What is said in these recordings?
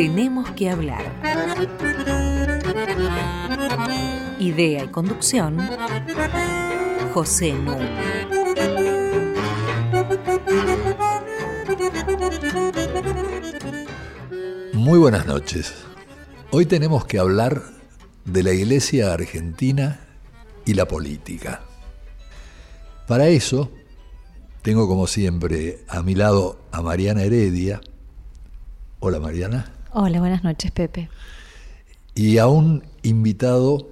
Tenemos que hablar. Idea y conducción, José Núñez. Muy buenas noches. Hoy tenemos que hablar de la Iglesia Argentina y la política. Para eso, tengo como siempre a mi lado a Mariana Heredia. Hola Mariana. Hola, buenas noches Pepe. Y a un invitado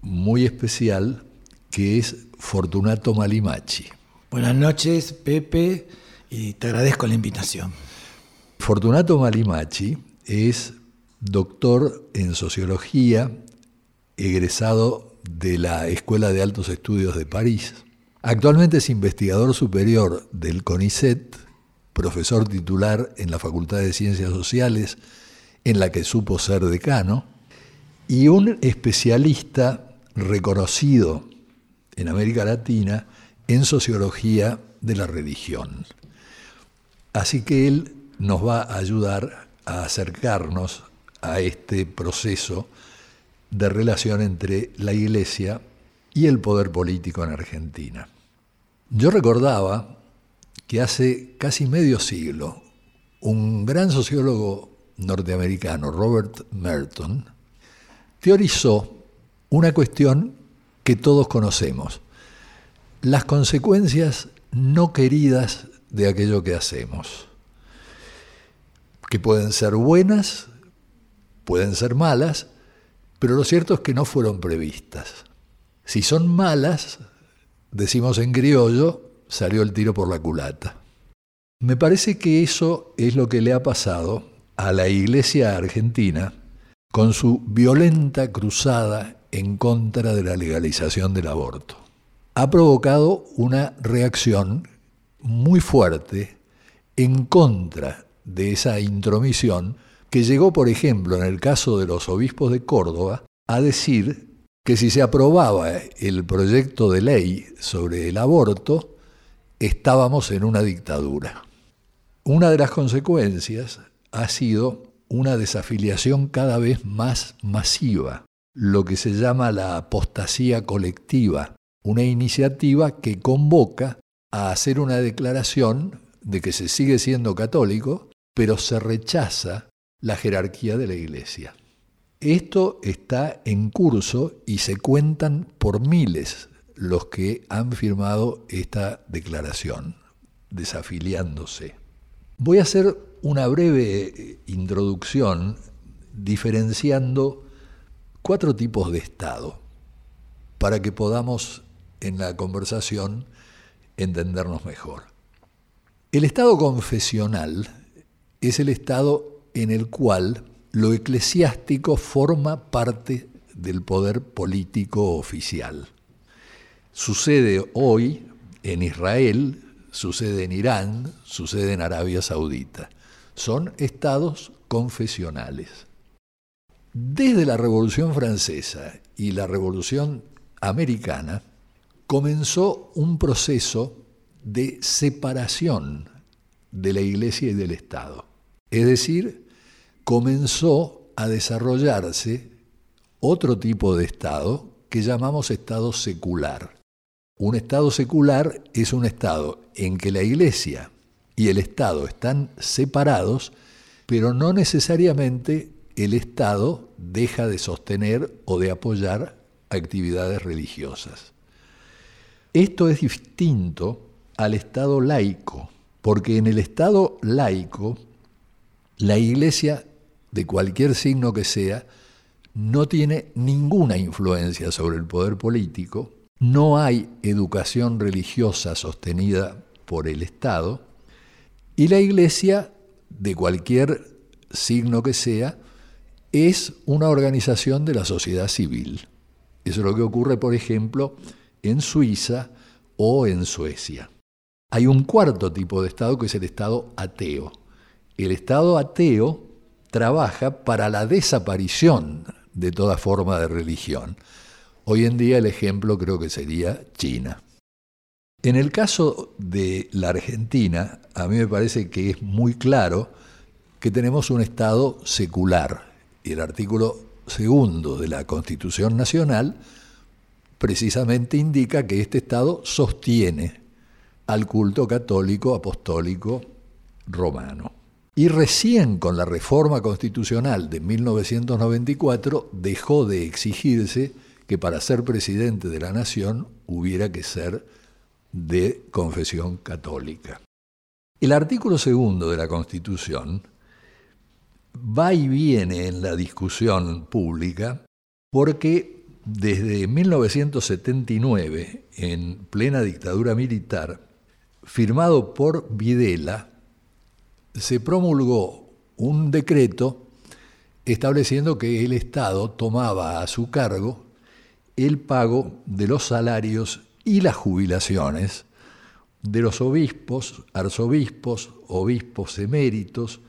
muy especial que es Fortunato Malimachi. Buenas noches Pepe y te agradezco la invitación. Fortunato Malimachi es doctor en sociología, egresado de la Escuela de Altos Estudios de París. Actualmente es investigador superior del CONICET, profesor titular en la Facultad de Ciencias Sociales, en la que supo ser decano, y un especialista reconocido en América Latina en sociología de la religión. Así que él nos va a ayudar a acercarnos a este proceso de relación entre la Iglesia y el poder político en Argentina. Yo recordaba que hace casi medio siglo un gran sociólogo norteamericano, Robert Merton, teorizó una cuestión que todos conocemos, las consecuencias no queridas de aquello que hacemos, que pueden ser buenas, pueden ser malas, pero lo cierto es que no fueron previstas. Si son malas, decimos en criollo, salió el tiro por la culata. Me parece que eso es lo que le ha pasado a la Iglesia argentina con su violenta cruzada en contra de la legalización del aborto. Ha provocado una reacción muy fuerte en contra de esa intromisión que llegó, por ejemplo, en el caso de los obispos de Córdoba, a decir que si se aprobaba el proyecto de ley sobre el aborto, estábamos en una dictadura. Una de las consecuencias ha sido una desafiliación cada vez más masiva, lo que se llama la apostasía colectiva, una iniciativa que convoca a hacer una declaración de que se sigue siendo católico, pero se rechaza la jerarquía de la Iglesia. Esto está en curso y se cuentan por miles los que han firmado esta declaración, desafiliándose. Voy a hacer una breve eh, introducción diferenciando cuatro tipos de Estado para que podamos en la conversación entendernos mejor. El Estado confesional es el Estado en el cual lo eclesiástico forma parte del poder político oficial. Sucede hoy en Israel, sucede en Irán, sucede en Arabia Saudita. Son estados confesionales. Desde la Revolución Francesa y la Revolución Americana comenzó un proceso de separación de la Iglesia y del Estado. Es decir, comenzó a desarrollarse otro tipo de Estado que llamamos Estado secular. Un Estado secular es un Estado en que la Iglesia y el Estado están separados, pero no necesariamente el Estado deja de sostener o de apoyar actividades religiosas. Esto es distinto al Estado laico, porque en el Estado laico la iglesia, de cualquier signo que sea, no tiene ninguna influencia sobre el poder político, no hay educación religiosa sostenida por el Estado, y la iglesia, de cualquier signo que sea, es una organización de la sociedad civil. Eso es lo que ocurre, por ejemplo, en Suiza o en Suecia. Hay un cuarto tipo de Estado que es el Estado ateo el Estado ateo trabaja para la desaparición de toda forma de religión. Hoy en día el ejemplo creo que sería China. En el caso de la Argentina, a mí me parece que es muy claro que tenemos un Estado secular. Y el artículo segundo de la Constitución Nacional precisamente indica que este Estado sostiene al culto católico apostólico romano. Y recién con la reforma constitucional de 1994 dejó de exigirse que para ser presidente de la nación hubiera que ser de confesión católica. El artículo segundo de la Constitución va y viene en la discusión pública porque desde 1979, en plena dictadura militar, firmado por Videla, se promulgó un decreto estableciendo que el Estado tomaba a su cargo el pago de los salarios y las jubilaciones de los obispos, arzobispos, obispos eméritos,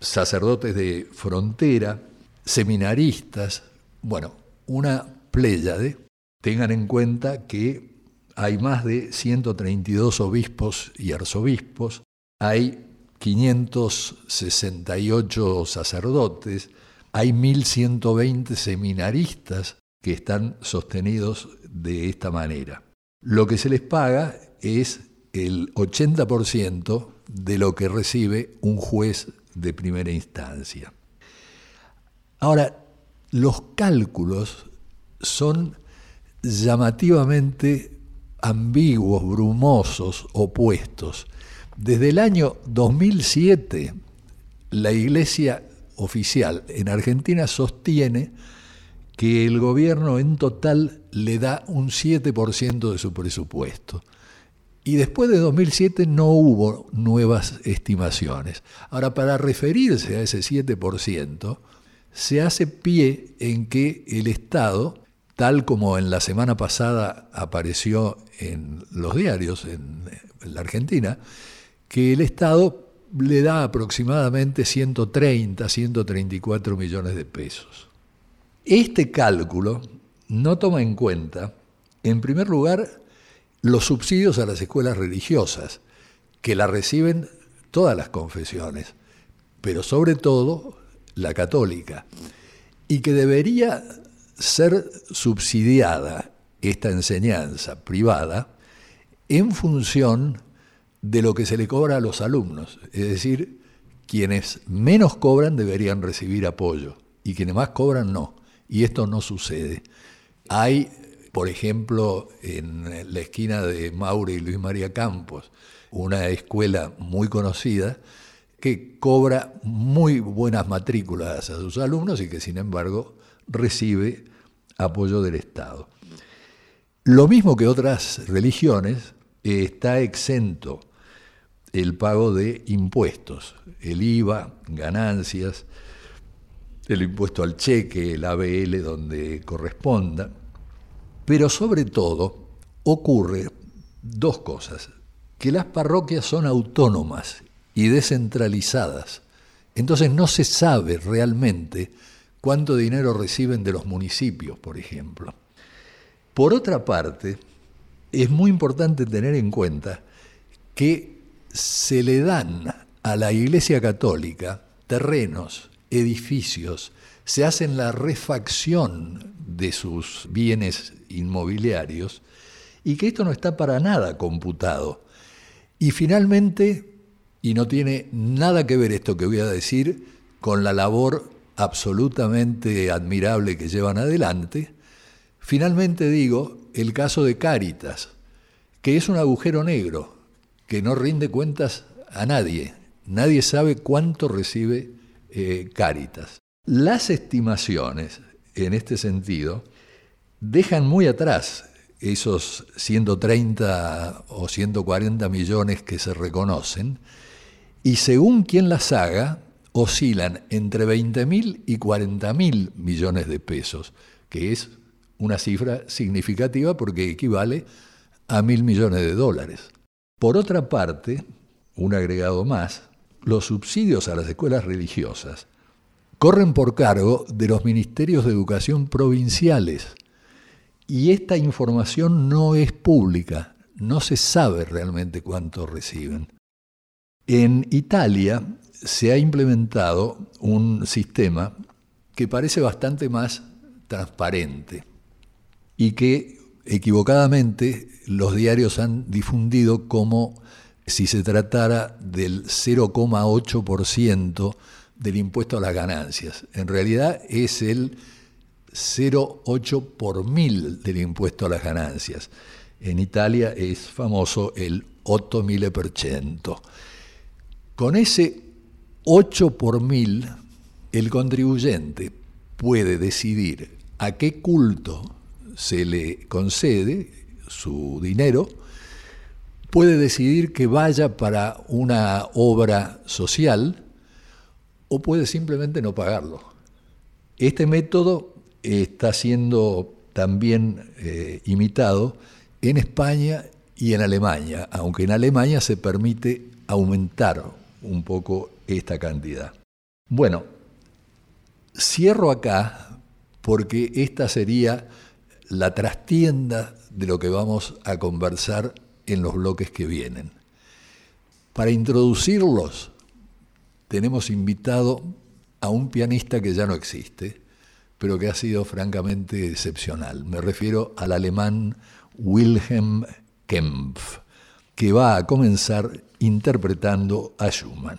sacerdotes de frontera, seminaristas, bueno, una pléyade. Tengan en cuenta que hay más de 132 obispos y arzobispos, hay 568 sacerdotes, hay 1120 seminaristas que están sostenidos de esta manera. Lo que se les paga es el 80% de lo que recibe un juez de primera instancia. Ahora, los cálculos son llamativamente ambiguos, brumosos, opuestos. Desde el año 2007, la Iglesia oficial en Argentina sostiene que el gobierno en total le da un 7% de su presupuesto. Y después de 2007 no hubo nuevas estimaciones. Ahora, para referirse a ese 7%, se hace pie en que el Estado, tal como en la semana pasada apareció en los diarios en, la Argentina, que el Estado le da aproximadamente 130, 134 millones de pesos. Este cálculo no toma en cuenta, en primer lugar, los subsidios a las escuelas religiosas, que la reciben todas las confesiones, pero sobre todo la católica, y que debería ser subsidiada esta enseñanza privada en función de lo que se le cobra a los alumnos, es decir, quienes menos cobran deberían recibir apoyo y quienes más cobran no y esto no sucede. Hay, por ejemplo, en la esquina de Maure y Luis María Campos, una escuela muy conocida que cobra muy buenas matrículas a sus alumnos y que sin embargo recibe apoyo del Estado. Lo mismo que otras religiones, está exento el pago de impuestos, el IVA, ganancias, el impuesto al cheque, el ABL donde corresponda, pero sobre todo ocurre dos cosas, que las parroquias son autónomas y descentralizadas, entonces no se sabe realmente cuánto dinero reciben de los municipios, por ejemplo. Por otra parte, es muy importante tener en cuenta que se le dan a la Iglesia Católica terrenos edificios, se hacen la refacción de sus bienes inmobiliarios y que esto no está para nada computado. Y finalmente, y no tiene nada que ver esto que voy a decir con la labor absolutamente admirable que llevan adelante, finalmente digo el caso de Cáritas, que es un agujero negro, que no rinde cuentas a nadie. Nadie sabe cuánto recibe eh, Cáritas. Las estimaciones, en este sentido, dejan muy atrás esos 130 o 140 millones que se reconocen, y según quien las haga, oscilan entre 20.000 y 40.000 millones de pesos, que es una cifra significativa porque equivale a mil millones de dólares. Por otra parte, un agregado más, los subsidios a las escuelas religiosas corren por cargo de los ministerios de educación provinciales y esta información no es pública, no se sabe realmente cuánto reciben. En Italia se ha implementado un sistema que parece bastante más transparente y que equivocadamente los diarios han difundido como si se tratara del 0,8% del impuesto a las ganancias. En realidad es el 0,8 por mil del impuesto a las ganancias. En Italia es famoso el 8.000%. Con ese 8 por mil, el contribuyente puede decidir a qué culto se le concede su dinero, puede decidir que vaya para una obra social o puede simplemente no pagarlo. Este método está siendo también eh, imitado en España y en Alemania, aunque en Alemania se permite aumentar un poco esta cantidad. Bueno, cierro acá porque esta sería la trastienda de lo que vamos a conversar en los bloques que vienen. Para introducirlos, tenemos invitado a un pianista que ya no existe, pero que ha sido francamente excepcional. Me refiero al alemán Wilhelm Kempf, que va a comenzar interpretando a Schumann.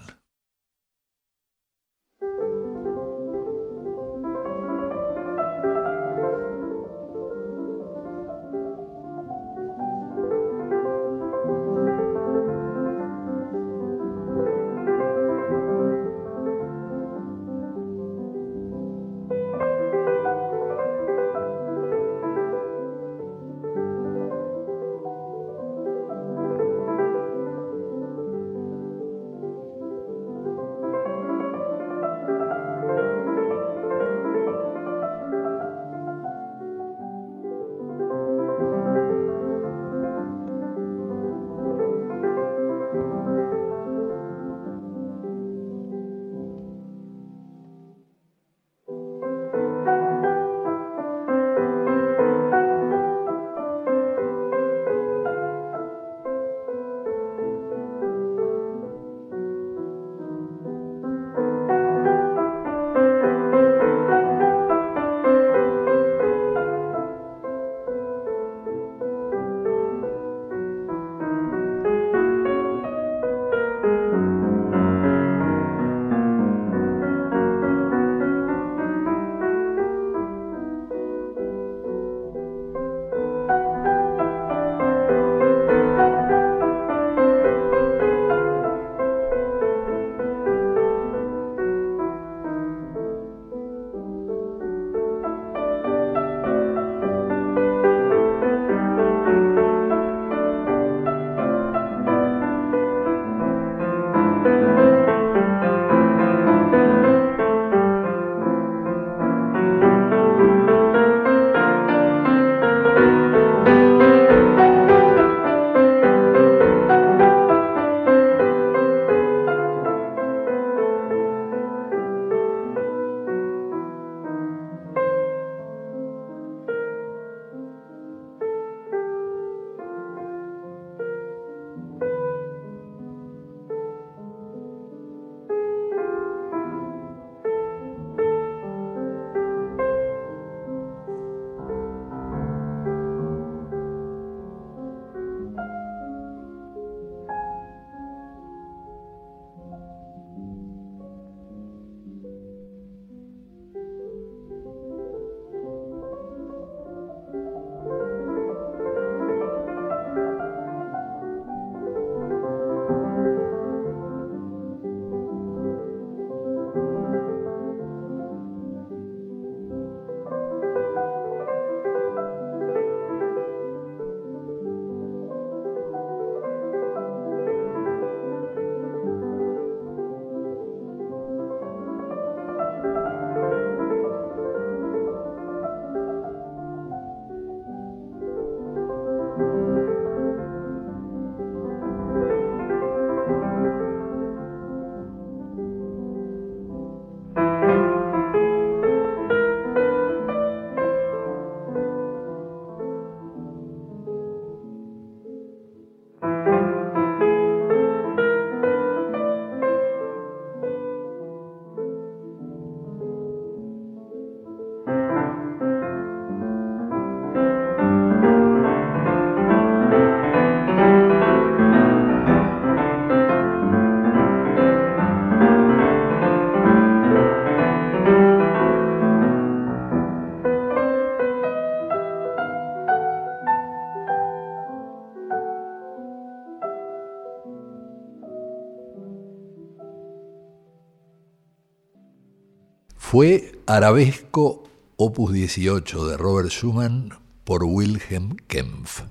Fue Arabesco Opus 18 de Robert Schumann por Wilhelm Kempf.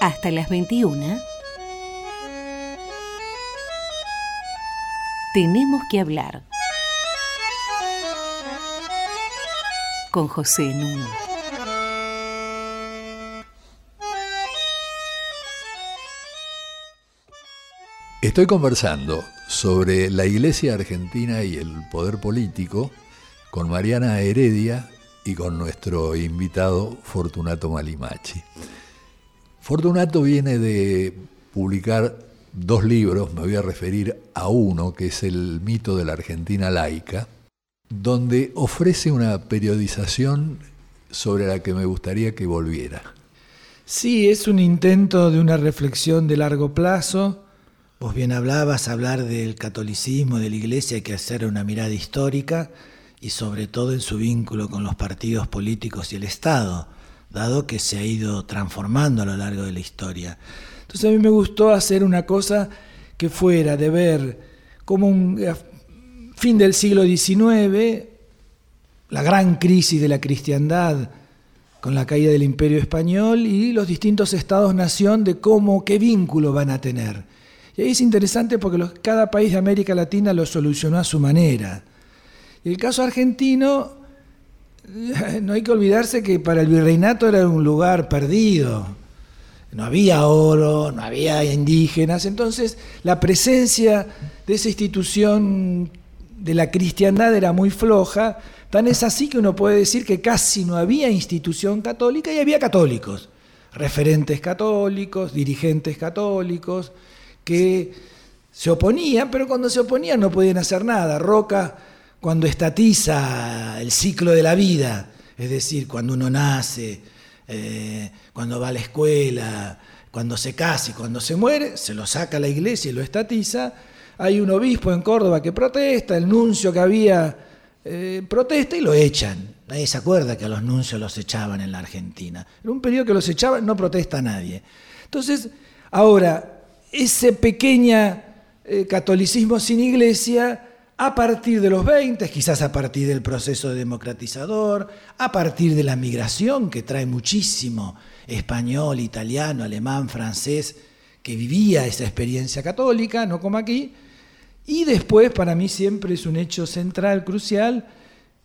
Hasta las 21. Tenemos que hablar. Con José Nuno. Estoy conversando sobre la Iglesia Argentina y el poder político con Mariana Heredia y con nuestro invitado Fortunato Malimachi. Fortunato viene de publicar dos libros, me voy a referir a uno que es El mito de la Argentina laica, donde ofrece una periodización sobre la que me gustaría que volviera. Sí, es un intento de una reflexión de largo plazo. Vos bien hablabas, hablar del catolicismo, de la iglesia, hay que hacer una mirada histórica y sobre todo en su vínculo con los partidos políticos y el Estado, dado que se ha ido transformando a lo largo de la historia. Entonces a mí me gustó hacer una cosa que fuera de ver como un fin del siglo XIX, la gran crisis de la cristiandad con la caída del imperio español y los distintos estados-nación de cómo, qué vínculo van a tener. Y ahí es interesante porque cada país de América Latina lo solucionó a su manera. Y el caso argentino, no hay que olvidarse que para el virreinato era un lugar perdido. No había oro, no había indígenas, entonces la presencia de esa institución de la cristiandad era muy floja, tan es así que uno puede decir que casi no había institución católica y había católicos, referentes católicos, dirigentes católicos, que se oponían, pero cuando se oponían no podían hacer nada. Roca, cuando estatiza el ciclo de la vida, es decir, cuando uno nace, eh, cuando va a la escuela, cuando se casa y cuando se muere, se lo saca a la iglesia y lo estatiza, hay un obispo en Córdoba que protesta, el nuncio que había eh, protesta y lo echan. Nadie se acuerda que a los nuncios los echaban en la Argentina. En un periodo que los echaban no protesta nadie. Entonces, ahora, ese pequeño eh, catolicismo sin iglesia, a partir de los 20, quizás a partir del proceso democratizador, a partir de la migración que trae muchísimo español, italiano, alemán, francés, que vivía esa experiencia católica, no como aquí, y después, para mí siempre es un hecho central, crucial,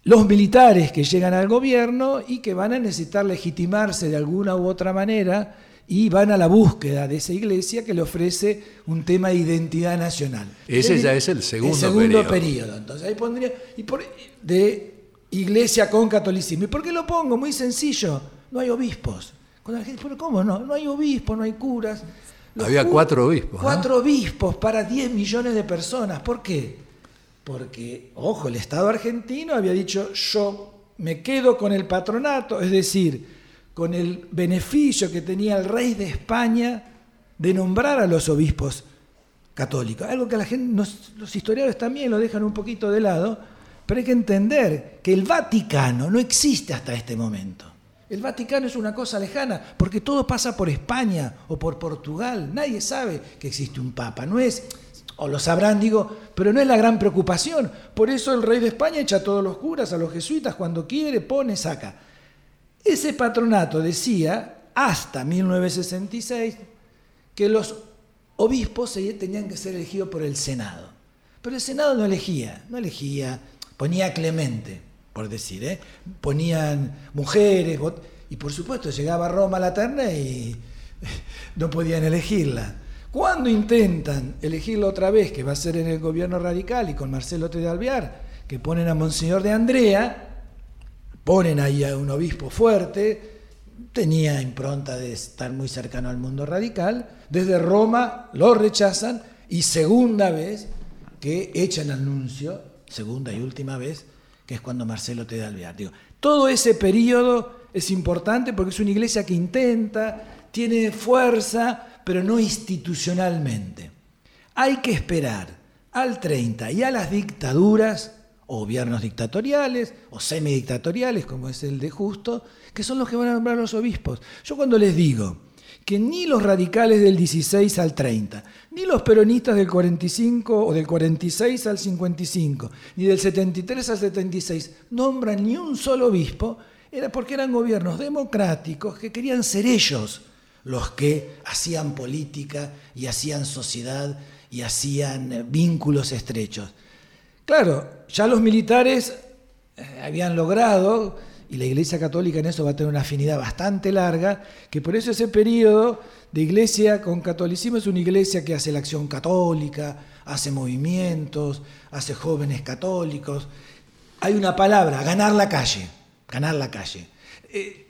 los militares que llegan al gobierno y que van a necesitar legitimarse de alguna u otra manera y van a la búsqueda de esa iglesia que le ofrece un tema de identidad nacional. Ese ya es el segundo, el segundo periodo. Entonces ahí pondría, y por, de iglesia con catolicismo. ¿Y por qué lo pongo? Muy sencillo, no hay obispos. Cuando la gente, ¿cómo no? No hay obispos, no hay curas. Había cuatro obispos. Cuatro obispos para 10 millones de personas. ¿Por qué? Porque, ojo, el Estado argentino había dicho, yo me quedo con el patronato, es decir, con el beneficio que tenía el rey de España de nombrar a los obispos católicos. Algo que los historiadores también lo dejan un poquito de lado, pero hay que entender que el Vaticano no existe hasta este momento. El Vaticano es una cosa lejana, porque todo pasa por España o por Portugal. Nadie sabe que existe un papa. No es, o lo sabrán, digo, pero no es la gran preocupación. Por eso el rey de España echa a todos los curas, a los jesuitas, cuando quiere, pone, saca. Ese patronato decía, hasta 1966, que los obispos tenían que ser elegidos por el Senado. Pero el Senado no elegía, no elegía, ponía Clemente por decir, ¿eh? ponían mujeres, y por supuesto llegaba a Roma la terna y no podían elegirla. Cuando intentan elegirla otra vez, que va a ser en el gobierno radical y con Marcelo T. Alvear, que ponen a Monseñor de Andrea, ponen ahí a un obispo fuerte, tenía impronta de estar muy cercano al mundo radical, desde Roma lo rechazan y segunda vez que echan al nuncio, segunda y última vez, que es cuando Marcelo te da el Digo, todo ese periodo es importante porque es una iglesia que intenta, tiene fuerza, pero no institucionalmente. Hay que esperar al 30 y a las dictaduras, o gobiernos dictatoriales, o semidictatoriales, como es el de Justo, que son los que van a nombrar los obispos. Yo cuando les digo que ni los radicales del 16 al 30, ni los peronistas del 45 o del 46 al 55, ni del 73 al 76 nombran ni un solo obispo, era porque eran gobiernos democráticos que querían ser ellos los que hacían política y hacían sociedad y hacían vínculos estrechos. Claro, ya los militares eh, habían logrado, y la Iglesia Católica en eso va a tener una afinidad bastante larga, que por eso ese periodo de iglesia con catolicismo es una iglesia que hace la acción católica, hace movimientos, hace jóvenes católicos. Hay una palabra, ganar la calle, ganar la calle. Eh,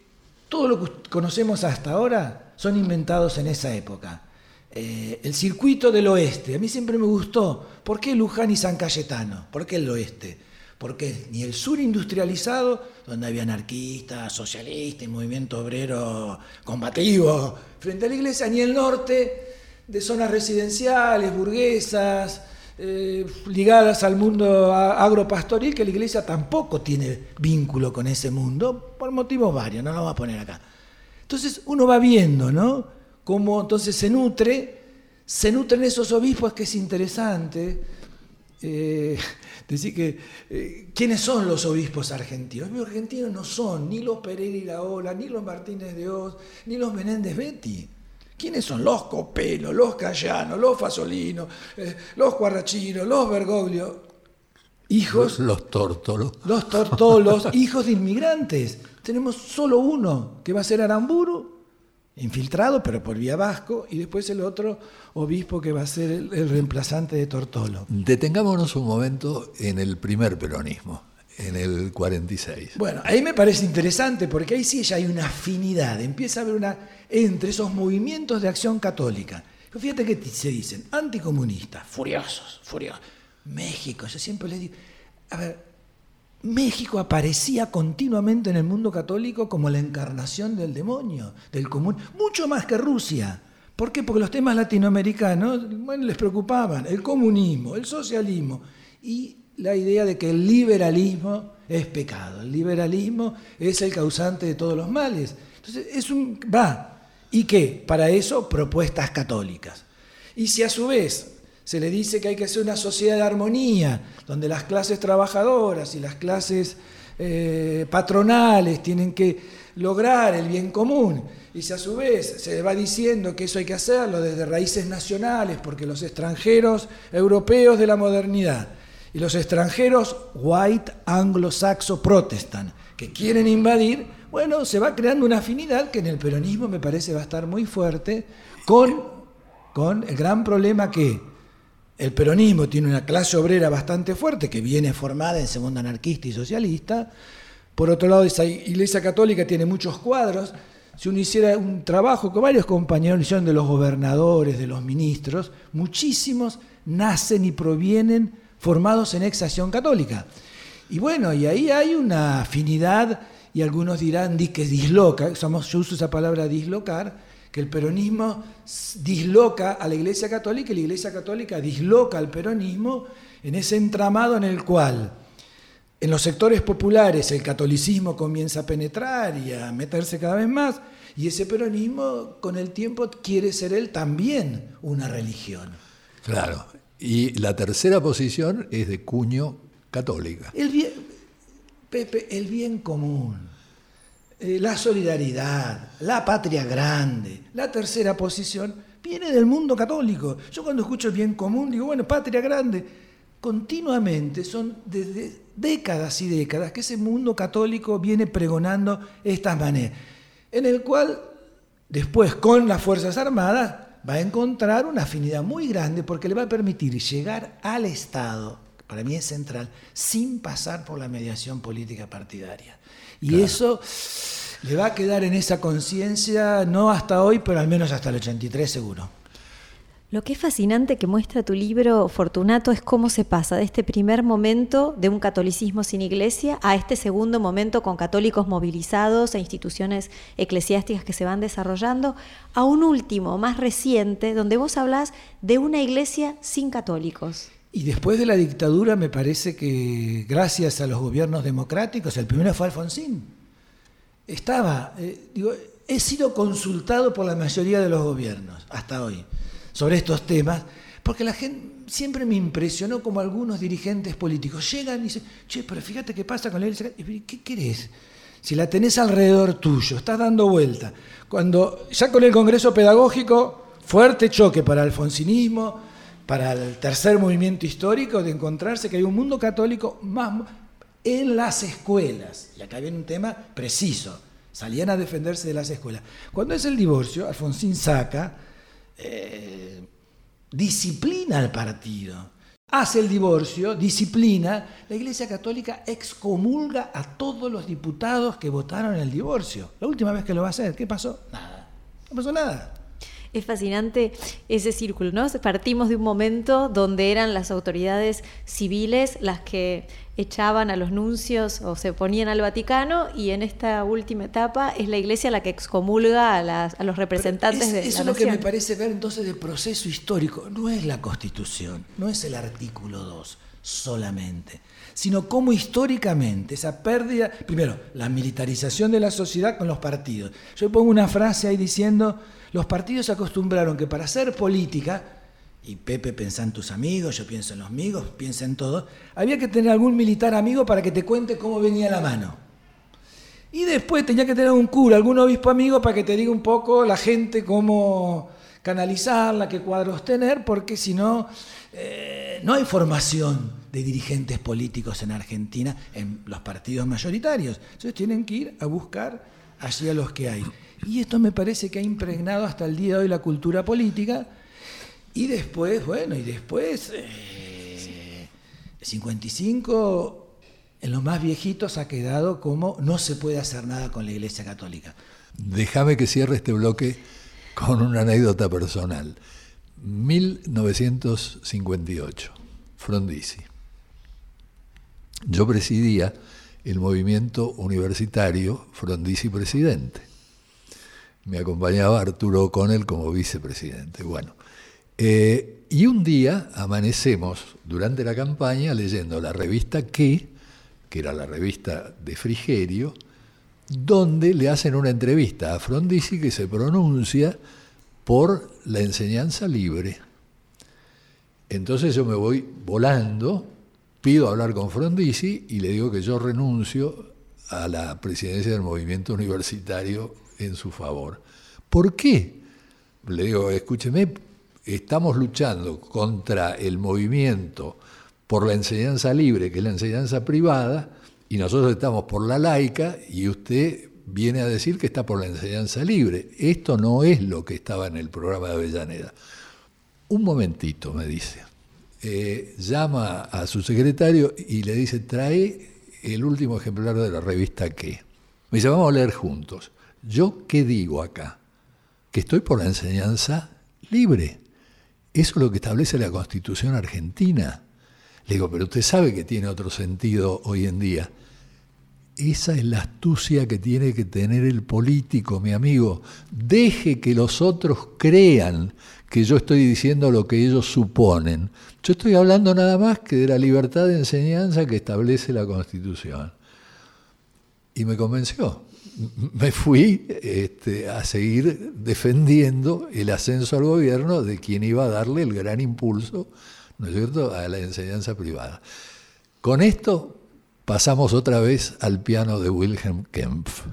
todo lo que conocemos hasta ahora son inventados en esa época. Eh, el circuito del oeste, a mí siempre me gustó. ¿Por qué Luján y San Cayetano? ¿Por qué el oeste? Porque ni el sur industrializado, donde había anarquistas, socialistas, movimiento obrero combativo frente a la iglesia, ni el norte de zonas residenciales, burguesas, eh, ligadas al mundo agropastoril, que la iglesia tampoco tiene vínculo con ese mundo, por motivos varios, no lo vamos a poner acá. Entonces uno va viendo, ¿no? Cómo entonces se nutre, se nutren esos obispos, que es interesante. Eh, decir que, eh, ¿quiénes son los obispos argentinos? Los argentinos no son ni los Pereira y la Ola, ni los Martínez de Oz, ni los Menéndez Betty. ¿Quiénes son? Los Copelo, los Callanos, los Fasolinos, eh, los Cuarrachinos, los Bergoglio. Hijos. Los, tórtolos. Los tortolos, hijos de inmigrantes. Tenemos solo uno, que va a ser Aramburu, infiltrado, pero por vía vasco, y después el otro obispo que va a ser el reemplazante de Tortolo. Detengámonos un momento en el primer peronismo en el 46. Bueno, ahí me parece interesante porque ahí sí ya hay una afinidad, empieza a haber una entre esos movimientos de acción católica. Fíjate que se dicen anticomunistas, furiosos, furiosos. México, yo siempre les digo, a ver, México aparecía continuamente en el mundo católico como la encarnación del demonio, del común, mucho más que Rusia. ¿Por qué? Porque los temas latinoamericanos bueno, les preocupaban, el comunismo, el socialismo. Y la idea de que el liberalismo es pecado, el liberalismo es el causante de todos los males. Entonces, es un, va, ¿y qué? Para eso, propuestas católicas. Y si a su vez se le dice que hay que hacer una sociedad de armonía, donde las clases trabajadoras y las clases eh, patronales tienen que lograr el bien común, y si a su vez se va diciendo que eso hay que hacerlo desde raíces nacionales, porque los extranjeros europeos de la modernidad, y los extranjeros white, anglo-saxo, protestan, que quieren invadir, bueno, se va creando una afinidad que en el peronismo me parece va a estar muy fuerte, con, con el gran problema que el peronismo tiene una clase obrera bastante fuerte, que viene formada en segundo anarquista y socialista, por otro lado, esa iglesia católica tiene muchos cuadros. Si uno hiciera un trabajo que varios compañeros hicieron de los gobernadores, de los ministros, muchísimos nacen y provienen formados en exacción católica. Y bueno, y ahí hay una afinidad, y algunos dirán que disloca, yo uso esa palabra dislocar, que el peronismo disloca a la Iglesia Católica y la Iglesia Católica disloca al peronismo en ese entramado en el cual en los sectores populares el catolicismo comienza a penetrar y a meterse cada vez más, y ese peronismo con el tiempo quiere ser él también una religión. Claro, y la tercera posición es de cuño católica. El bien, Pepe, el bien común, eh, la solidaridad, la patria grande, la tercera posición viene del mundo católico. Yo cuando escucho el bien común digo, bueno, patria grande, continuamente son desde décadas y décadas que ese mundo católico viene pregonando estas maneras, en el cual después con las Fuerzas Armadas va a encontrar una afinidad muy grande porque le va a permitir llegar al Estado, para mí es central, sin pasar por la mediación política partidaria. Y eso le va a quedar en esa conciencia, no hasta hoy, pero al menos hasta el 83 seguro. Lo que es fascinante que muestra tu libro, Fortunato, es cómo se pasa de este primer momento de un catolicismo sin iglesia a este segundo momento con católicos movilizados e instituciones eclesiásticas que se van desarrollando, a un último, más reciente, donde vos hablás de una iglesia sin católicos. Y después de la dictadura me parece que gracias a los gobiernos democráticos, el primero fue Alfonsín, estaba, eh, digo, he sido consultado por la mayoría de los gobiernos hasta hoy sobre estos temas, porque la gente siempre me impresionó como algunos dirigentes políticos llegan y dicen, che, pero fíjate qué pasa con la iglesia. ¿Qué querés? Si la tenés alrededor tuyo, estás dando vuelta. Cuando ya con el Congreso Pedagógico, fuerte choque para el alfonsinismo, para el tercer movimiento histórico, de encontrarse que hay un mundo católico más en las escuelas. Y acá viene un tema preciso. Salían a defenderse de las escuelas. Cuando es el divorcio, Alfonsín saca, eh, disciplina al partido. Hace el divorcio, disciplina, la Iglesia Católica excomulga a todos los diputados que votaron el divorcio. La última vez que lo va a hacer, ¿qué pasó? Nada. No pasó nada. Es fascinante ese círculo, ¿no? Partimos de un momento donde eran las autoridades civiles las que echaban a los nuncios o se ponían al Vaticano y en esta última etapa es la Iglesia la que excomulga a, los representantes de la Eso es lo que me parece ver entonces del proceso histórico. No es la Constitución, no es el artículo 2 solamente, sino cómo históricamente esa pérdida, primero, la militarización de la sociedad con los partidos. Yo pongo una frase ahí diciendo los partidos acostumbraron que para hacer política, y Pepe piensa en tus amigos, yo pienso en los amigos, piensa en todos, había que tener algún militar amigo para que te cuente cómo venía la mano. Y después tenía que tener un cura, algún obispo amigo para que te diga un poco la gente cómo canalizarla, qué cuadros tener, porque si no, eh, no hay formación de dirigentes políticos en Argentina en los partidos mayoritarios. Entonces tienen que ir a buscar allí a los que hay. Y esto me parece que ha impregnado hasta el día de hoy la cultura política. Y después, bueno, y después, eh, 55, en los más viejitos ha quedado como no se puede hacer nada con la Iglesia Católica. Déjame que cierre este bloque con una anécdota personal. 1958, Frondizi. Yo presidía el movimiento universitario Frondizi Presidente me acompañaba Arturo O'Connell como vicepresidente. Bueno, eh, y un día amanecemos durante la campaña leyendo la revista ¿Qué?, que era la revista de Frigerio, donde le hacen una entrevista a Frondizi que se pronuncia por la enseñanza libre. Entonces yo me voy volando, pido hablar con Frondizi y le digo que yo renuncio a la presidencia del movimiento universitario en su favor. ¿Por qué? Le digo, escúcheme, estamos luchando contra el movimiento por la enseñanza libre, que es la enseñanza privada, y nosotros estamos por la laica, y usted viene a decir que está por la enseñanza libre. Esto no es lo que estaba en el programa de Avellaneda. Un momentito, me dice. Eh, llama a su secretario y le dice, trae el último ejemplar de la revista ¿Qué? Me dice, vamos a leer juntos. ¿Yo qué digo acá? Que estoy por la enseñanza libre. Eso es lo que establece la Constitución argentina. Le digo, pero usted sabe que tiene otro sentido hoy en día. Esa es la astucia que tiene que tener el político, mi amigo. Deje que los otros crean que yo estoy diciendo lo que ellos suponen. Yo estoy hablando nada más que de la libertad de enseñanza que establece la Constitución. Y me convenció me fui este, a seguir defendiendo el ascenso al gobierno de quien iba a darle el gran impulso, ¿no es cierto?, a la enseñanza privada. Con esto pasamos otra vez al piano de Wilhelm Kempf.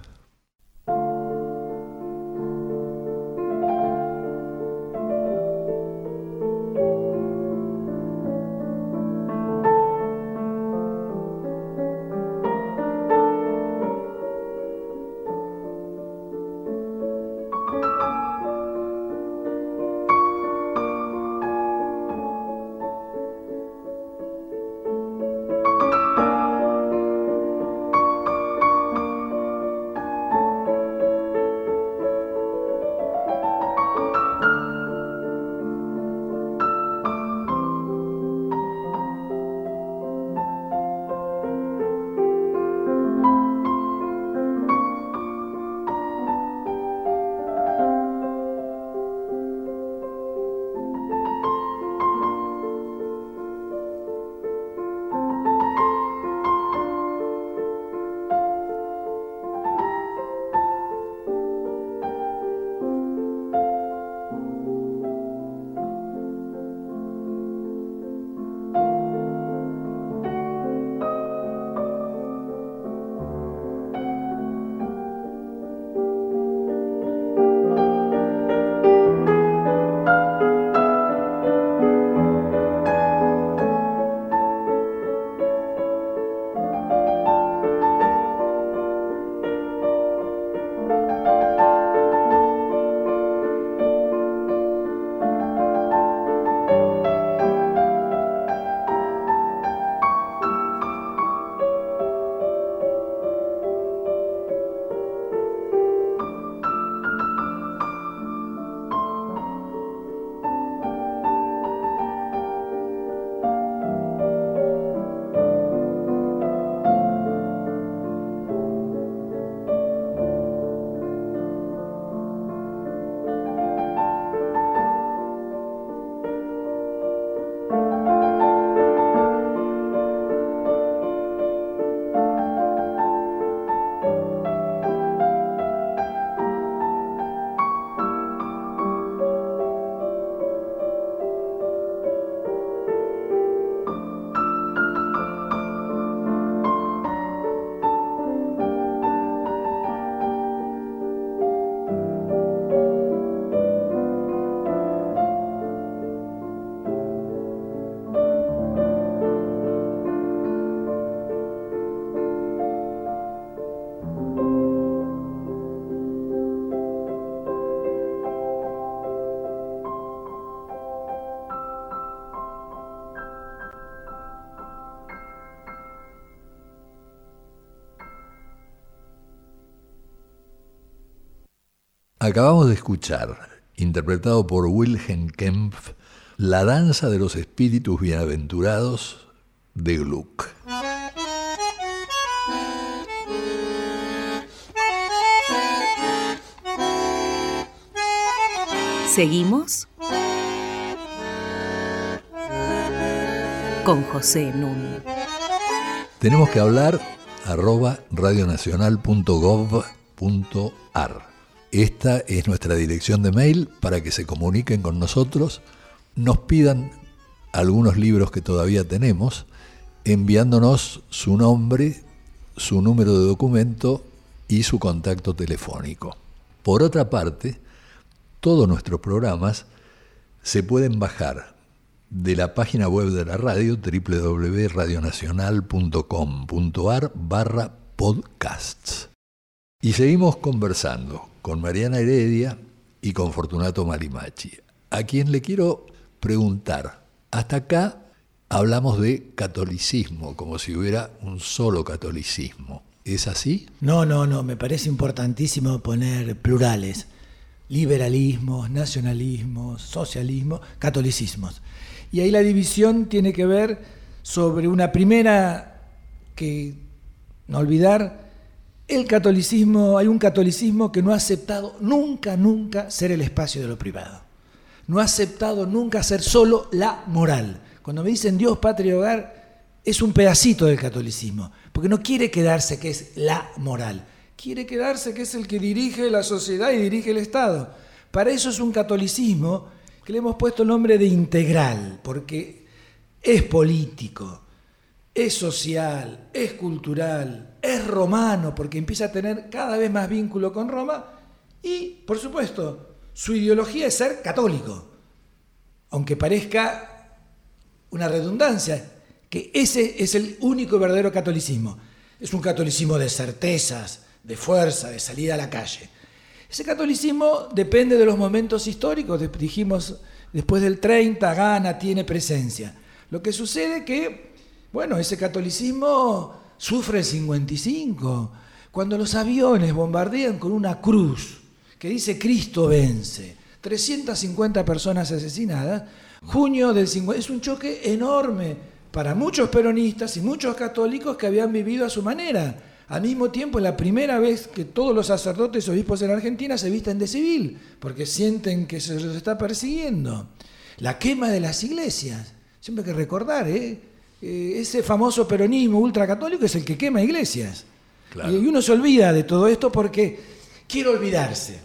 Acabamos de escuchar, interpretado por Wilhelm Kempf, La danza de los espíritus bienaventurados de Gluck. Seguimos con José Nun. Tenemos que hablar arroba radionacional.gov.ar. Esta es nuestra dirección de mail para que se comuniquen con nosotros, nos pidan algunos libros que todavía tenemos, enviándonos su nombre, su número de documento y su contacto telefónico. Por otra parte, todos nuestros programas se pueden bajar de la página web de la radio www.radionacional.com.ar barra podcasts. Y seguimos conversando con Mariana Heredia y con Fortunato Malimachi, a quien le quiero preguntar, hasta acá hablamos de catolicismo, como si hubiera un solo catolicismo. ¿Es así? No, no, no, me parece importantísimo poner plurales liberalismos, nacionalismos, socialismo, catolicismos. Y ahí la división tiene que ver sobre una primera que no olvidar, el catolicismo, hay un catolicismo que no ha aceptado nunca, nunca ser el espacio de lo privado. No ha aceptado nunca ser solo la moral. Cuando me dicen Dios, patria y hogar, es un pedacito del catolicismo, porque no quiere quedarse que es la moral quiere quedarse que es el que dirige la sociedad y dirige el Estado. Para eso es un catolicismo que le hemos puesto el nombre de integral, porque es político, es social, es cultural, es romano, porque empieza a tener cada vez más vínculo con Roma, y, por supuesto, su ideología es ser católico, aunque parezca una redundancia, que ese es el único verdadero catolicismo. Es un catolicismo de certezas, de fuerza, de salida a la calle. Ese catolicismo depende de los momentos históricos, dijimos, después del 30 gana, tiene presencia. Lo que sucede que, bueno, ese catolicismo sufre el 55, cuando los aviones bombardean con una cruz que dice Cristo vence, 350 personas asesinadas, junio del 50, es un choque enorme para muchos peronistas y muchos católicos que habían vivido a su manera al mismo tiempo, es la primera vez que todos los sacerdotes y obispos en Argentina se visten de civil, porque sienten que se los está persiguiendo. La quema de las iglesias. Siempre hay que recordar, ¿eh? Eh ese famoso peronismo ultracatólico es el que quema iglesias. Y uno se olvida de todo esto porque quiere olvidarse.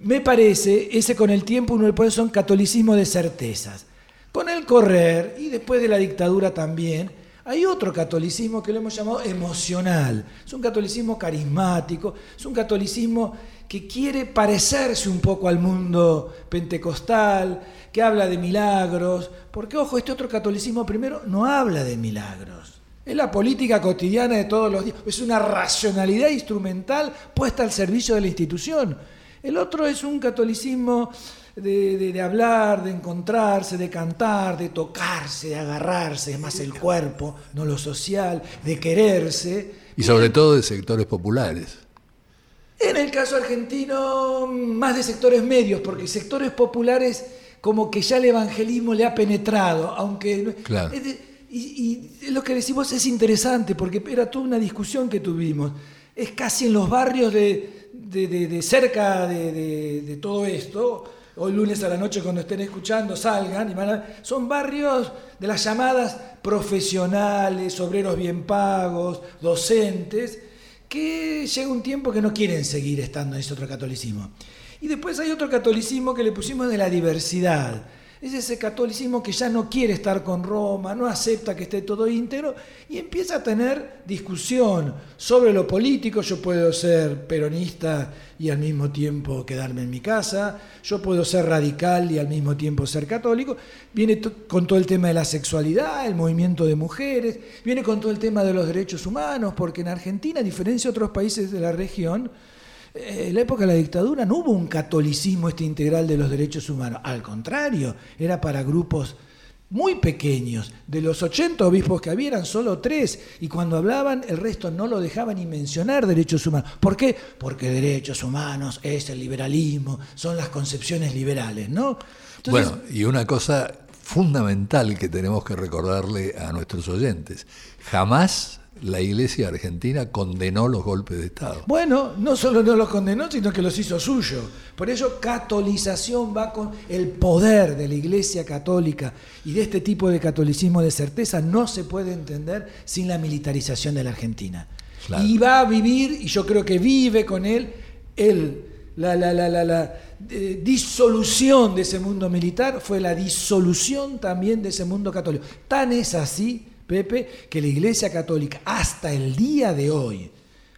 me parece, ese con el tiempo uno le puede son catolicismo de certezas. Con el correr, y después de la dictadura también, hay otro catolicismo que lo hemos llamado emocional. Es un catolicismo carismático, es un catolicismo que quiere parecerse un poco al mundo pentecostal, que habla de milagros, porque ojo, este otro catolicismo primero no habla de milagros. Es la política cotidiana de todos los días, es una racionalidad instrumental puesta al servicio de la institución. El otro es un catolicismo de, hablar, de encontrarse, de cantar, de tocarse, de agarrarse, es más el cuerpo, no lo social, de quererse. Y sobre todo de sectores populares. En el caso argentino, más de sectores medios, porque sectores populares como que ya el evangelismo le ha penetrado, aunque... Claro. y, lo que decimos es interesante, porque era toda una discusión que tuvimos. Es casi en los barrios de, de cerca de todo esto, hoy lunes a la noche cuando estén escuchando, salgan. Y son barrios de las llamadas profesionales, obreros bien pagos, docentes, que llega un tiempo que no quieren seguir estando en ese otro catolicismo. Y después hay otro catolicismo que le pusimos de la diversidad es ese catolicismo que ya no quiere estar con Roma, no acepta que esté todo íntegro y empieza a tener discusión sobre lo político. Yo puedo ser peronista y al mismo tiempo quedarme en mi casa, yo puedo ser radical y al mismo tiempo ser católico. Viene con todo el tema de la sexualidad, el movimiento de mujeres, viene con todo el tema de los derechos humanos, porque en Argentina, a diferencia de otros países de la región, en la época de la dictadura no hubo un catolicismo este integral de los derechos humanos, al contrario, era para grupos muy pequeños. De los 80 obispos que había eran solo tres. Y cuando hablaban, el resto no lo dejaban ni mencionar derechos humanos. ¿Por qué? Porque derechos humanos es el liberalismo, son las concepciones liberales, ¿no? bueno, y una cosa fundamental que tenemos que recordarle a nuestros oyentes. Jamás la Iglesia Argentina condenó los golpes de Estado. Bueno, no solo no los condenó, sino que los hizo suyo. Por ello, catolización va con el poder de la Iglesia Católica y de este tipo de catolicismo de certeza no se puede entender sin la militarización de la Argentina. Y va a vivir, y yo creo que vive con él, el, la, la, la, la eh, disolución de ese mundo militar fue la disolución también de ese mundo católico. Tan es así Pepe, que la Iglesia Católica hasta el día de hoy,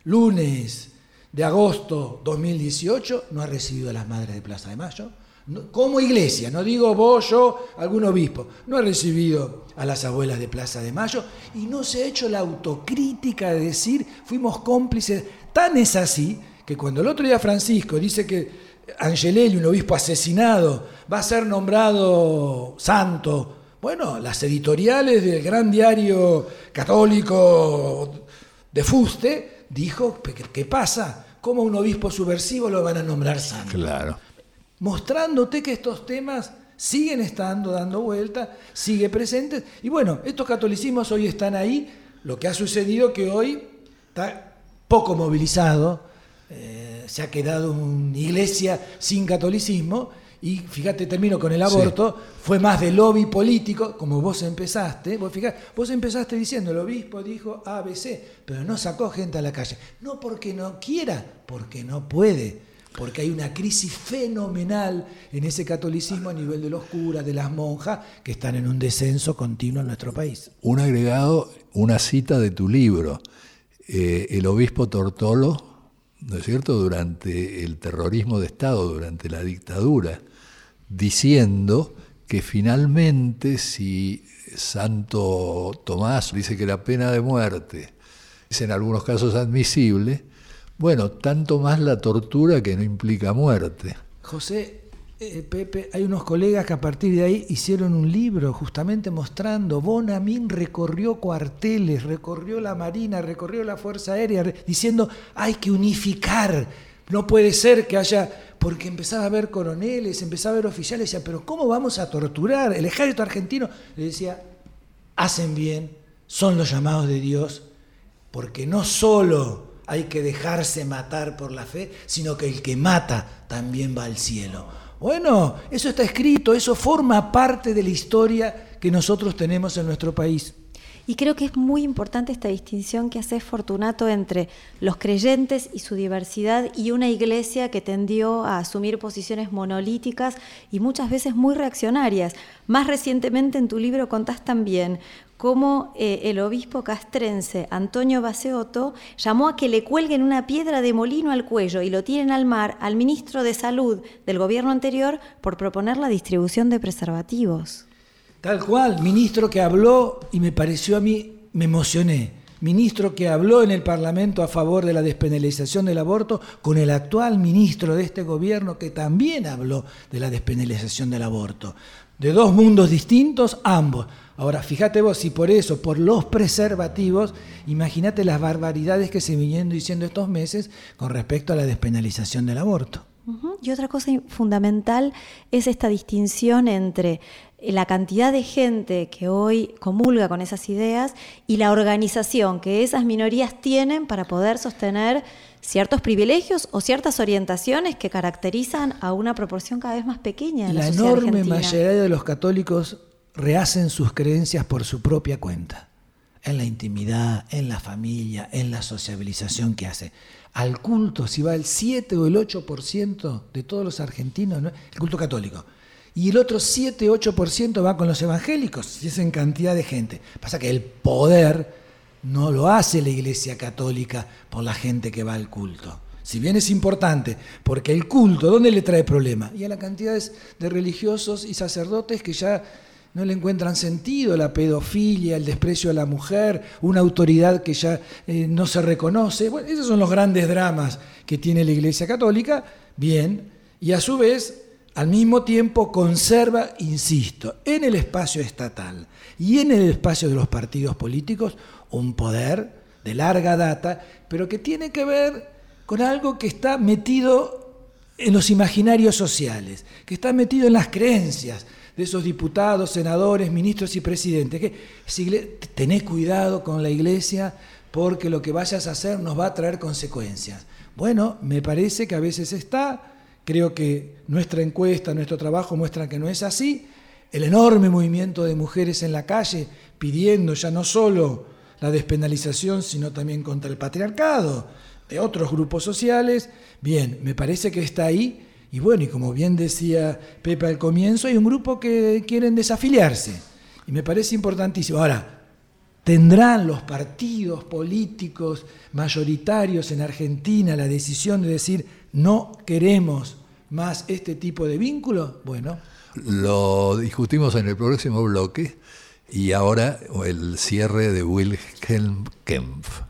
lunes de agosto 2018, no ha recibido a las Madres de Plaza de Mayo. como iglesia, no digo vos, yo, algún obispo, no ha recibido a las abuelas de Plaza de Mayo y no se ha hecho la autocrítica de decir fuimos cómplices. Tan es así que cuando el otro día Francisco dice que Angelelli, un obispo asesinado, va a ser nombrado santo bueno, las editoriales del gran diario católico de Fuste dijo, ¿qué pasa? ¿Cómo un obispo subversivo lo van a nombrar santo? Claro. Mostrándote que estos temas siguen estando dando vuelta, sigue presentes. Y bueno, estos catolicismos hoy están ahí. Lo que ha sucedido que hoy está poco movilizado, eh, se ha quedado una iglesia sin catolicismo y fíjate, termino con el aborto, fue más de lobby político, como vos empezaste, vos, fíjate, vos empezaste diciendo, el obispo dijo ABC, pero no sacó gente a la calle. No porque no quiera, porque no puede, porque hay una crisis fenomenal en ese catolicismo a nivel de los curas, de las monjas, que están en un descenso continuo en nuestro país. Un agregado, una cita de tu libro, eh, el obispo Tortolo, ¿no es cierto?, durante el terrorismo de Estado, durante la dictadura, diciendo que finalmente si Santo Tomás dice que la pena de muerte es en algunos casos admisible, bueno, tanto más la tortura que no implica muerte. José, eh, Pepe, hay unos colegas que a partir de ahí hicieron un libro justamente mostrando, Bonamín recorrió cuarteles, recorrió la Marina, recorrió la Fuerza Aérea, diciendo, hay que unificar, no puede ser que haya porque empezaba a ver coroneles, empezaba a ver oficiales, decía, pero ¿cómo vamos a torturar? El ejército argentino le decía, hacen bien, son los llamados de Dios, porque no solo hay que dejarse matar por la fe, sino que el que mata también va al cielo. Bueno, eso está escrito, eso forma parte de la historia que nosotros tenemos en nuestro país. Y creo que es muy importante esta distinción que hace Fortunato entre los creyentes y su diversidad y una iglesia que tendió a asumir posiciones monolíticas y muchas veces muy reaccionarias. Más recientemente en tu libro contás también cómo eh, el obispo castrense Antonio Baseotto llamó a que le cuelguen una piedra de molino al cuello y lo tiren al mar al ministro de Salud del gobierno anterior por proponer la distribución de preservativos. Tal cual, ministro que habló y me pareció a mí, me emocioné. Ministro que habló en el Parlamento a favor de la despenalización del aborto con el actual ministro de este gobierno que también habló de la despenalización del aborto. De dos mundos distintos, ambos. Ahora, fíjate vos, si por eso, por los preservativos, imagínate las barbaridades que se vinieron diciendo estos meses con respecto a la despenalización del aborto. Y otra cosa fundamental es esta distinción entre la cantidad de gente que hoy comulga con esas ideas y la organización que esas minorías tienen para poder sostener ciertos privilegios o ciertas orientaciones que caracterizan a una proporción cada vez más pequeña. la, la enorme mayoría de los católicos rehacen sus creencias por su propia cuenta, en la intimidad, en la familia, en la sociabilización que hace. Al culto, si va el 7 o el 8% de todos los argentinos, el culto católico, y el otro 7-8% va con los evangélicos, y es en cantidad de gente. Pasa que el poder no lo hace la Iglesia Católica por la gente que va al culto. Si bien es importante, porque el culto, ¿dónde le trae problema? Y a la cantidad de religiosos y sacerdotes que ya no le encuentran sentido, la pedofilia, el desprecio a la mujer, una autoridad que ya eh, no se reconoce. Bueno, esos son los grandes dramas que tiene la Iglesia Católica, bien, y a su vez al mismo tiempo conserva, insisto, en el espacio estatal y en el espacio de los partidos políticos un poder de larga data, pero que tiene que ver con algo que está metido en los imaginarios sociales, que está metido en las creencias de esos diputados, senadores, ministros y presidentes, que tenés cuidado con la iglesia porque lo que vayas a hacer nos va a traer consecuencias. Bueno, me parece que a veces está Creo que nuestra encuesta, nuestro trabajo muestra que no es así. El enorme movimiento de mujeres en la calle pidiendo ya no solo la despenalización, sino también contra el patriarcado de otros grupos sociales. Bien, me parece que está ahí. Y bueno, y como bien decía Pepe al comienzo, hay un grupo que quieren desafiliarse. Y me parece importantísimo. Ahora, ¿tendrán los partidos políticos mayoritarios en Argentina la decisión de decir no queremos más este tipo de vínculo? Bueno. Lo discutimos en el próximo bloque y ahora el cierre de Wilhelm Kempf.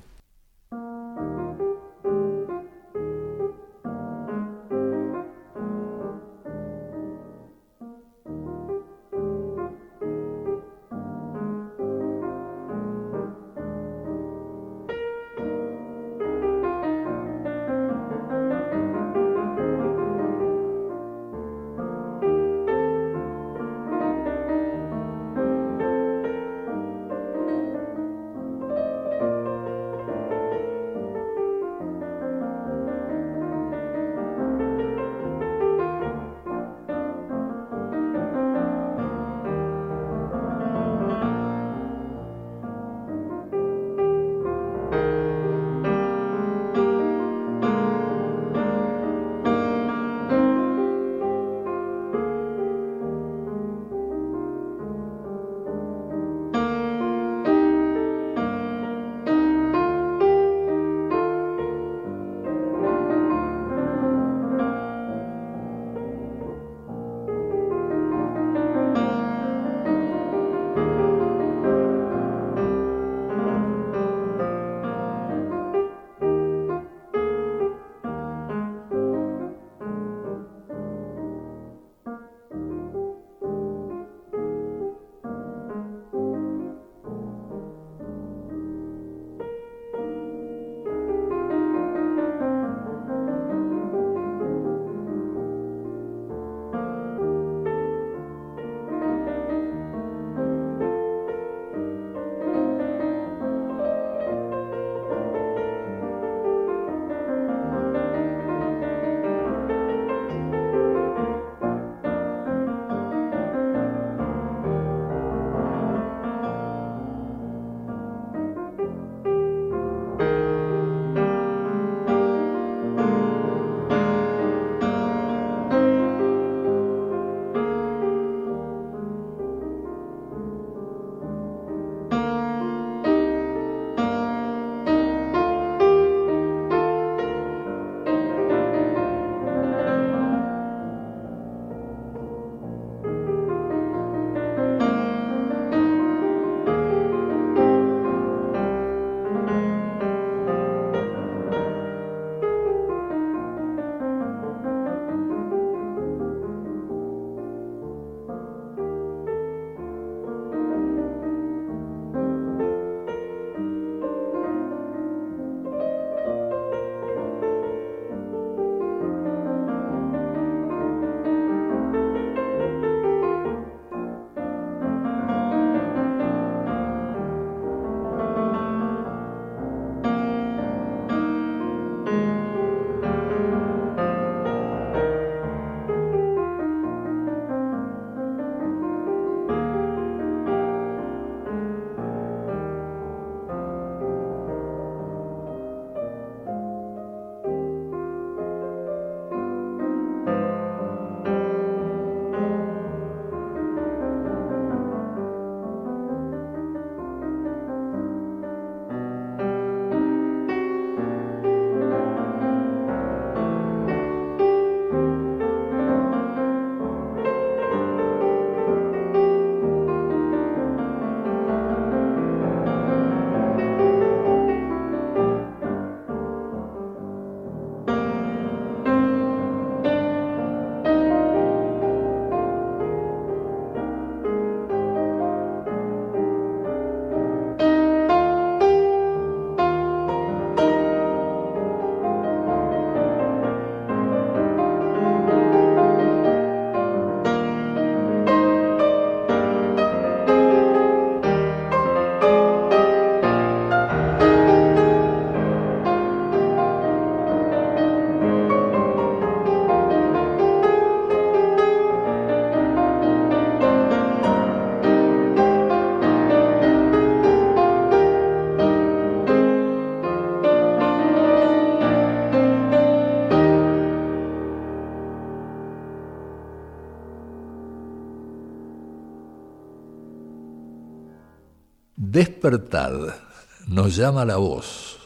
Nos llama la voz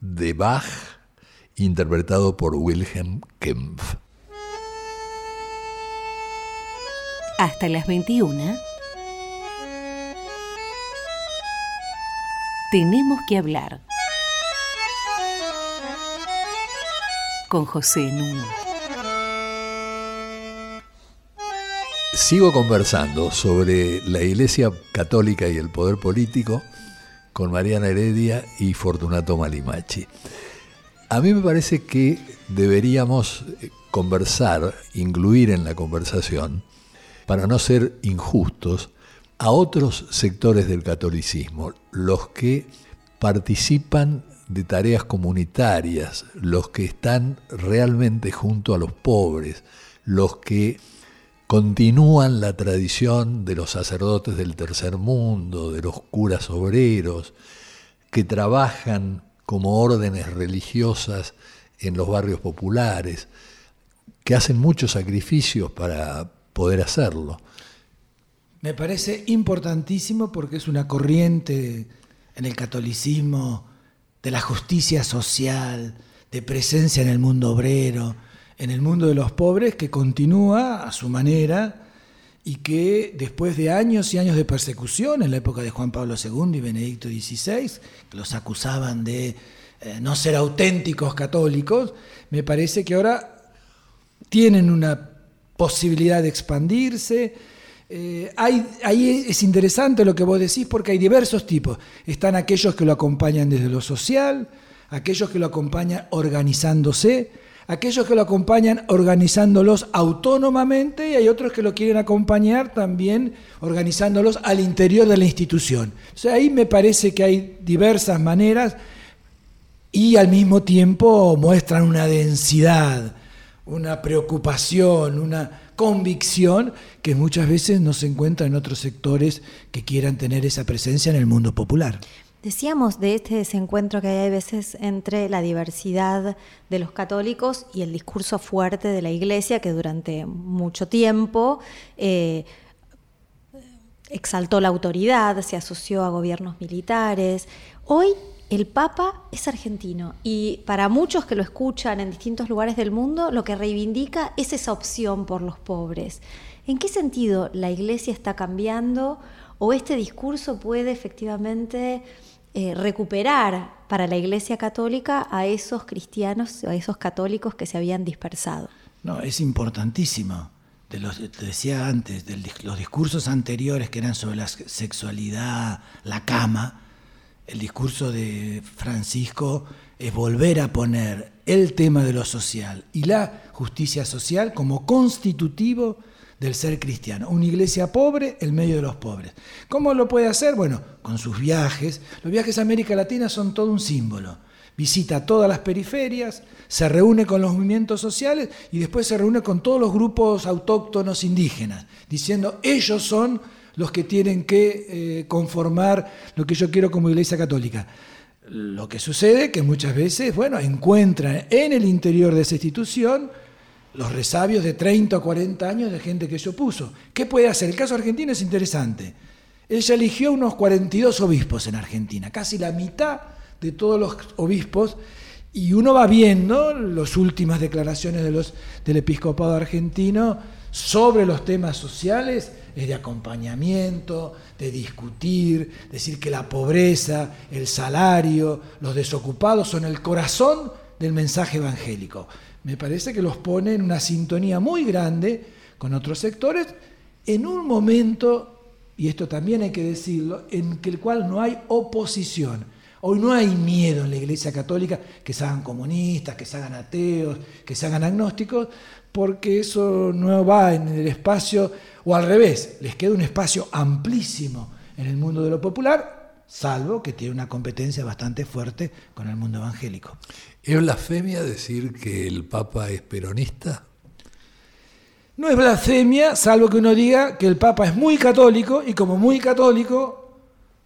de Bach, interpretado por Wilhelm Kempf. Hasta las 21. Tenemos que hablar. Con José Nuno. Sigo conversando sobre la Iglesia Católica y el poder político con Mariana Heredia y Fortunato Malimachi. A mí me parece que deberíamos conversar, incluir en la conversación, para no ser injustos, a otros sectores del catolicismo, los que participan de tareas comunitarias, los que están realmente junto a los pobres, los que continúan la tradición de los sacerdotes del tercer mundo, de los curas obreros, que trabajan como órdenes religiosas en los barrios populares, que hacen muchos sacrificios para poder hacerlo. Me parece importantísimo porque es una corriente en el catolicismo de la justicia social, de presencia en el mundo obrero, en el mundo de los pobres que continúa a su manera y que después de años y años de persecución, en la época de Juan Pablo II y Benedicto XVI, que los acusaban de eh, no ser auténticos católicos, me parece que ahora tienen una posibilidad de expandirse. Eh, hay, ahí es interesante lo que vos decís porque hay diversos tipos. Están aquellos que lo acompañan desde lo social, aquellos que lo acompañan organizándose, aquellos que lo acompañan organizándolos autónomamente y hay otros que lo quieren acompañar también organizándolos al interior de la institución. O sea, ahí me parece que hay diversas maneras y al mismo tiempo muestran una densidad, una preocupación, una convicción que muchas veces no se encuentra en otros sectores que quieran tener esa presencia en el mundo popular. Decíamos de este desencuentro que hay a veces entre la diversidad de los católicos y el discurso fuerte de la Iglesia que durante mucho tiempo eh, exaltó la autoridad, se asoció a gobiernos militares. Hoy el Papa es argentino y para muchos que lo escuchan en distintos lugares del mundo, lo que reivindica es esa opción por los pobres. ¿En qué sentido la Iglesia está cambiando o este discurso puede efectivamente eh, recuperar para la Iglesia Católica a esos cristianos, a esos católicos que se habían dispersado. No, es importantísimo. De los, te decía antes, de los discursos anteriores que eran sobre la sexualidad, la cama, el discurso de Francisco es volver a poner el tema de lo social y la justicia social como constitutivo del ser cristiano. Una iglesia pobre en medio de los pobres. ¿Cómo lo puede hacer? Bueno, con sus viajes. Los viajes a América Latina son todo un símbolo. Visita todas las periferias, se reúne con los movimientos sociales y después se reúne con todos los grupos autóctonos indígenas, diciendo ellos son los que tienen que eh, conformar lo que yo quiero como iglesia católica. Lo que sucede que muchas veces, bueno, encuentran en el interior de esa institución los resabios de 30 o 40 años de gente que se opuso. ¿Qué puede hacer? El caso argentino es interesante. Ella eligió unos 42 obispos en Argentina, casi la mitad de todos los obispos, y uno va viendo las últimas declaraciones del episcopado argentino sobre los temas sociales, es de acompañamiento, de discutir, decir que la pobreza, el salario, los desocupados son el corazón del mensaje evangélico me parece que los pone en una sintonía muy grande con otros sectores en un momento, y esto también hay que decirlo, en el cual no hay oposición. Hoy no hay miedo en la Iglesia Católica que se hagan comunistas, que se hagan ateos, que se hagan agnósticos, porque eso no va en el espacio, o al revés, les queda un espacio amplísimo en el mundo de lo popular, salvo que tiene una competencia bastante fuerte con el mundo evangélico. ¿Es blasfemia decir que el Papa es peronista? No es blasfemia, salvo que uno diga que el Papa es muy católico y como muy católico,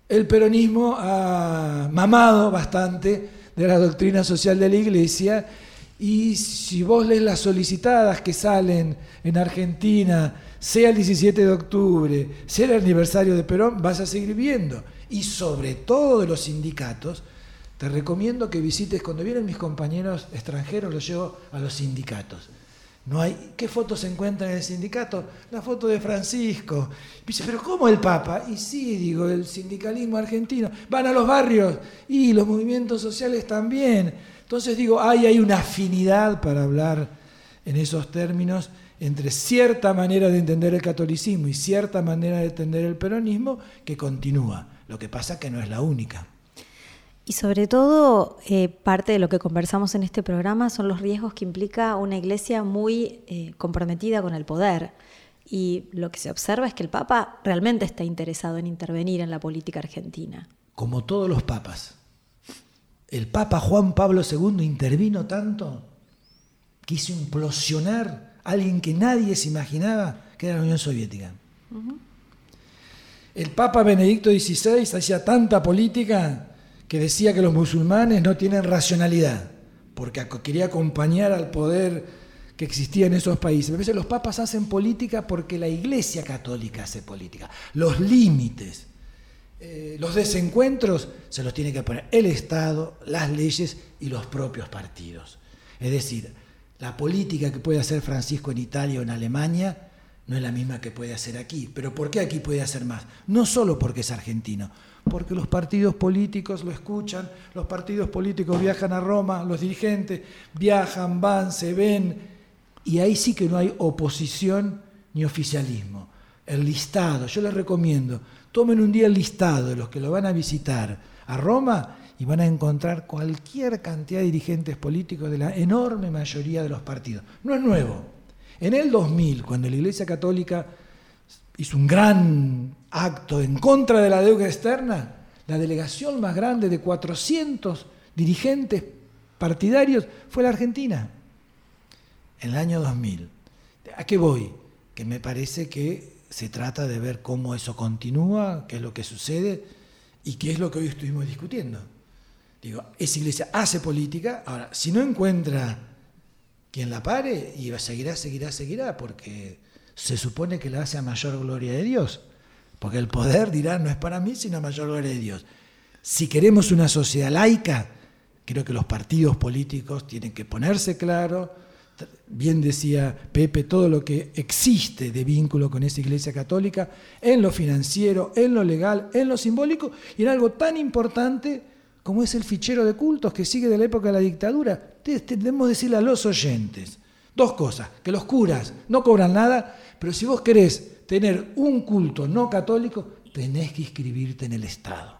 el peronismo ha mamado bastante de la doctrina social de la Iglesia Y si vos lees las solicitadas que salen en Argentina, sea el 17 de octubre, sea el aniversario de Perón, vas a seguir viendo. Y sobre todo de los sindicatos, te recomiendo que visites, cuando vienen mis compañeros extranjeros, los llevo a los sindicatos. No hay, ¿Qué fotos se encuentran en el sindicato? La foto de Francisco. dice, pero ¿cómo el Papa? Y sí, digo, el sindicalismo argentino. Van a los barrios y los movimientos sociales también. Entonces digo, hay, hay una afinidad para hablar en esos términos entre cierta manera de entender el catolicismo y cierta manera de entender el peronismo que continúa. Lo que pasa que no es la única. Y sobre todo, eh, parte de lo que conversamos en este programa son los riesgos que implica una iglesia muy eh, comprometida con el poder. Y lo que se observa es que el Papa realmente está interesado en intervenir en la política argentina. Como todos los papas. El Papa Juan Pablo II intervino tanto que hizo implosionar a alguien que nadie se imaginaba que era la Unión Soviética. El Papa Benedicto XVI hacía tanta política que decía que los musulmanes no tienen racionalidad, porque quería acompañar al poder que existía en esos países. A veces los papas hacen política porque la Iglesia Católica hace política. Los límites, eh, los desencuentros se los tiene que poner el Estado, las leyes y los propios partidos. Es decir, la política que puede hacer Francisco en Italia o en Alemania no es la misma que puede hacer aquí. Pero ¿por qué aquí puede hacer más? No solo porque es argentino, porque los partidos políticos lo escuchan, los partidos políticos viajan a Roma, los dirigentes viajan, van, se ven, y ahí sí que no hay oposición ni oficialismo. El listado, yo les recomiendo, tomen un día el listado de los que lo van a visitar a Roma y van a encontrar cualquier cantidad de dirigentes políticos de la enorme mayoría de los partidos. No es nuevo. En el 2000, cuando la Iglesia Católica hizo un gran acto en contra de la deuda externa, la delegación más grande de 400 dirigentes partidarios fue la Argentina, en el año 2000. ¿A qué voy? Que me parece que se trata de ver cómo eso continúa, qué es lo que sucede y qué es lo que hoy estuvimos discutiendo. Digo, esa iglesia hace política, ahora, si no encuentra quien la pare, y seguirá, seguirá, seguirá, porque se supone que la hace a mayor gloria de Dios. Porque el poder dirá, no es para mí, sino a mayor gloria de Dios. Si queremos una sociedad laica, creo que los partidos políticos tienen que ponerse claro, bien decía Pepe, todo lo que existe de vínculo con esa iglesia católica, en lo financiero, en lo legal, en lo simbólico, y en algo tan importante como es el fichero de cultos que sigue de la época de la dictadura. Debemos decirle a los oyentes dos cosas, que los curas no cobran nada, pero si vos querés tener un culto no católico, tenés que inscribirte en el Estado.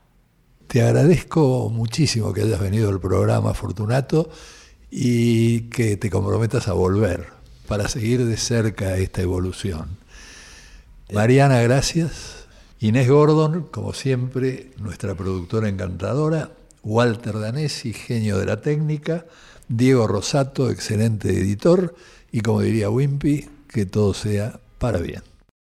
Te agradezco muchísimo que hayas venido al programa, Fortunato, y que te comprometas a volver para seguir de cerca esta evolución. Mariana, gracias. Inés Gordon, como siempre, nuestra productora encantadora. Walter Danesi, genio de la técnica, Diego Rosato, excelente editor, y como diría Wimpy, que todo sea para bien.